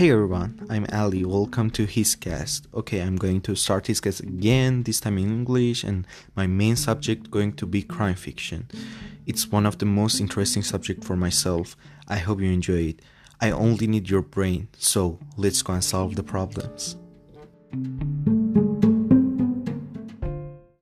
Hey everyone, I'm Ali. Welcome to his cast. Okay, I'm going to start his cast again, this time in English, and my main subject going to be crime fiction. It's one of the most interesting subject for myself. I hope you enjoy it. I only need your brain, so let's go and solve the problems.